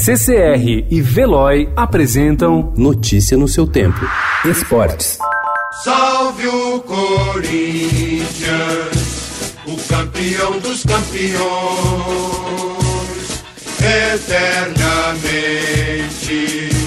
CCR e Veloy apresentam Notícia no seu tempo. Esportes. Salve o Corinthians, o campeão dos campeões, eternamente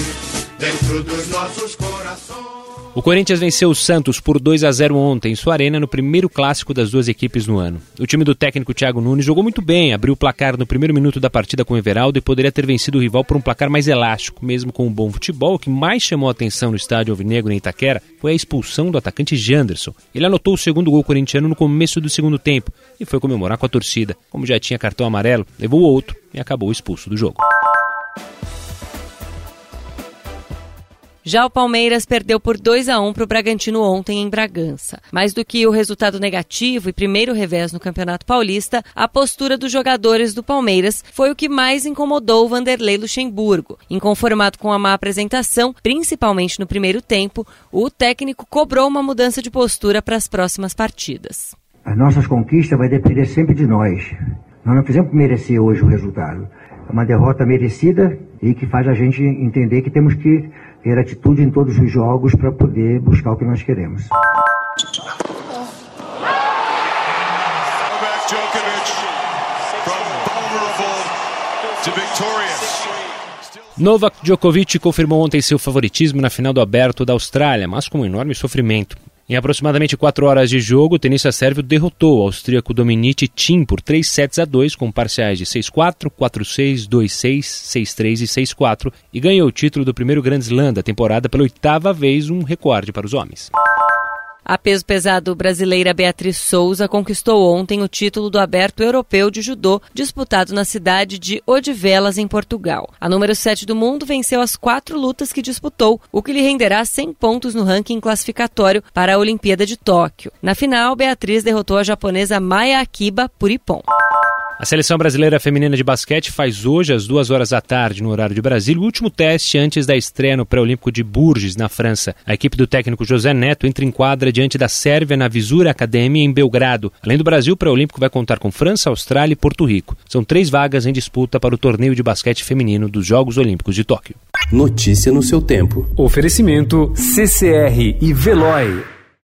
dentro dos nossos corações. O Corinthians venceu o Santos por 2 a 0 ontem em sua arena no primeiro clássico das duas equipes no ano. O time do técnico Thiago Nunes jogou muito bem, abriu o placar no primeiro minuto da partida com o Everaldo e poderia ter vencido o rival por um placar mais elástico, mesmo com um bom futebol. O que mais chamou a atenção no estádio Alvinegro em Itaquera foi a expulsão do atacante Janderson. Ele anotou o segundo gol corintiano no começo do segundo tempo e foi comemorar com a torcida. Como já tinha cartão amarelo, levou outro e acabou expulso do jogo. Já o Palmeiras perdeu por 2 a 1 para o Bragantino ontem em Bragança. Mais do que o resultado negativo e primeiro revés no Campeonato Paulista, a postura dos jogadores do Palmeiras foi o que mais incomodou o Vanderlei Luxemburgo. Inconformado com a má apresentação, principalmente no primeiro tempo, o técnico cobrou uma mudança de postura para as próximas partidas. As nossas conquistas vai depender sempre de nós. Nós não fizemos merecer hoje o resultado. É uma derrota merecida e que faz a gente entender que temos que ter atitude em todos os jogos para poder buscar o que nós queremos. Novak Djokovic confirmou ontem seu favoritismo na final do Aberto da Austrália, mas com um enorme sofrimento. Em aproximadamente 4 horas de jogo, o tenista sérvio derrotou o austríaco Dominic Thiem por 3 sets a 2 com parciais de 6-4, 4-6, 2-6, 6-3 e 6-4 e ganhou o título do primeiro Grand Slam da temporada pela oitava vez, um recorde para os homens. A peso pesado brasileira Beatriz Souza conquistou ontem o título do Aberto Europeu de Judô, disputado na cidade de Odivelas, em Portugal. A número 7 do mundo venceu as quatro lutas que disputou, o que lhe renderá 100 pontos no ranking classificatório para a Olimpíada de Tóquio. Na final, Beatriz derrotou a japonesa Maya Akiba por Ippon. A seleção brasileira feminina de basquete faz hoje, às duas horas da tarde, no horário de Brasília, o último teste antes da estreia no pré-olímpico de Bourges, na França. A equipe do técnico José Neto entra em quadra diante da Sérvia na Visura Academia em Belgrado. Além do Brasil, o pré-olímpico vai contar com França, Austrália e Porto Rico. São três vagas em disputa para o torneio de basquete feminino dos Jogos Olímpicos de Tóquio. Notícia no seu tempo. Oferecimento CCR e Veloy.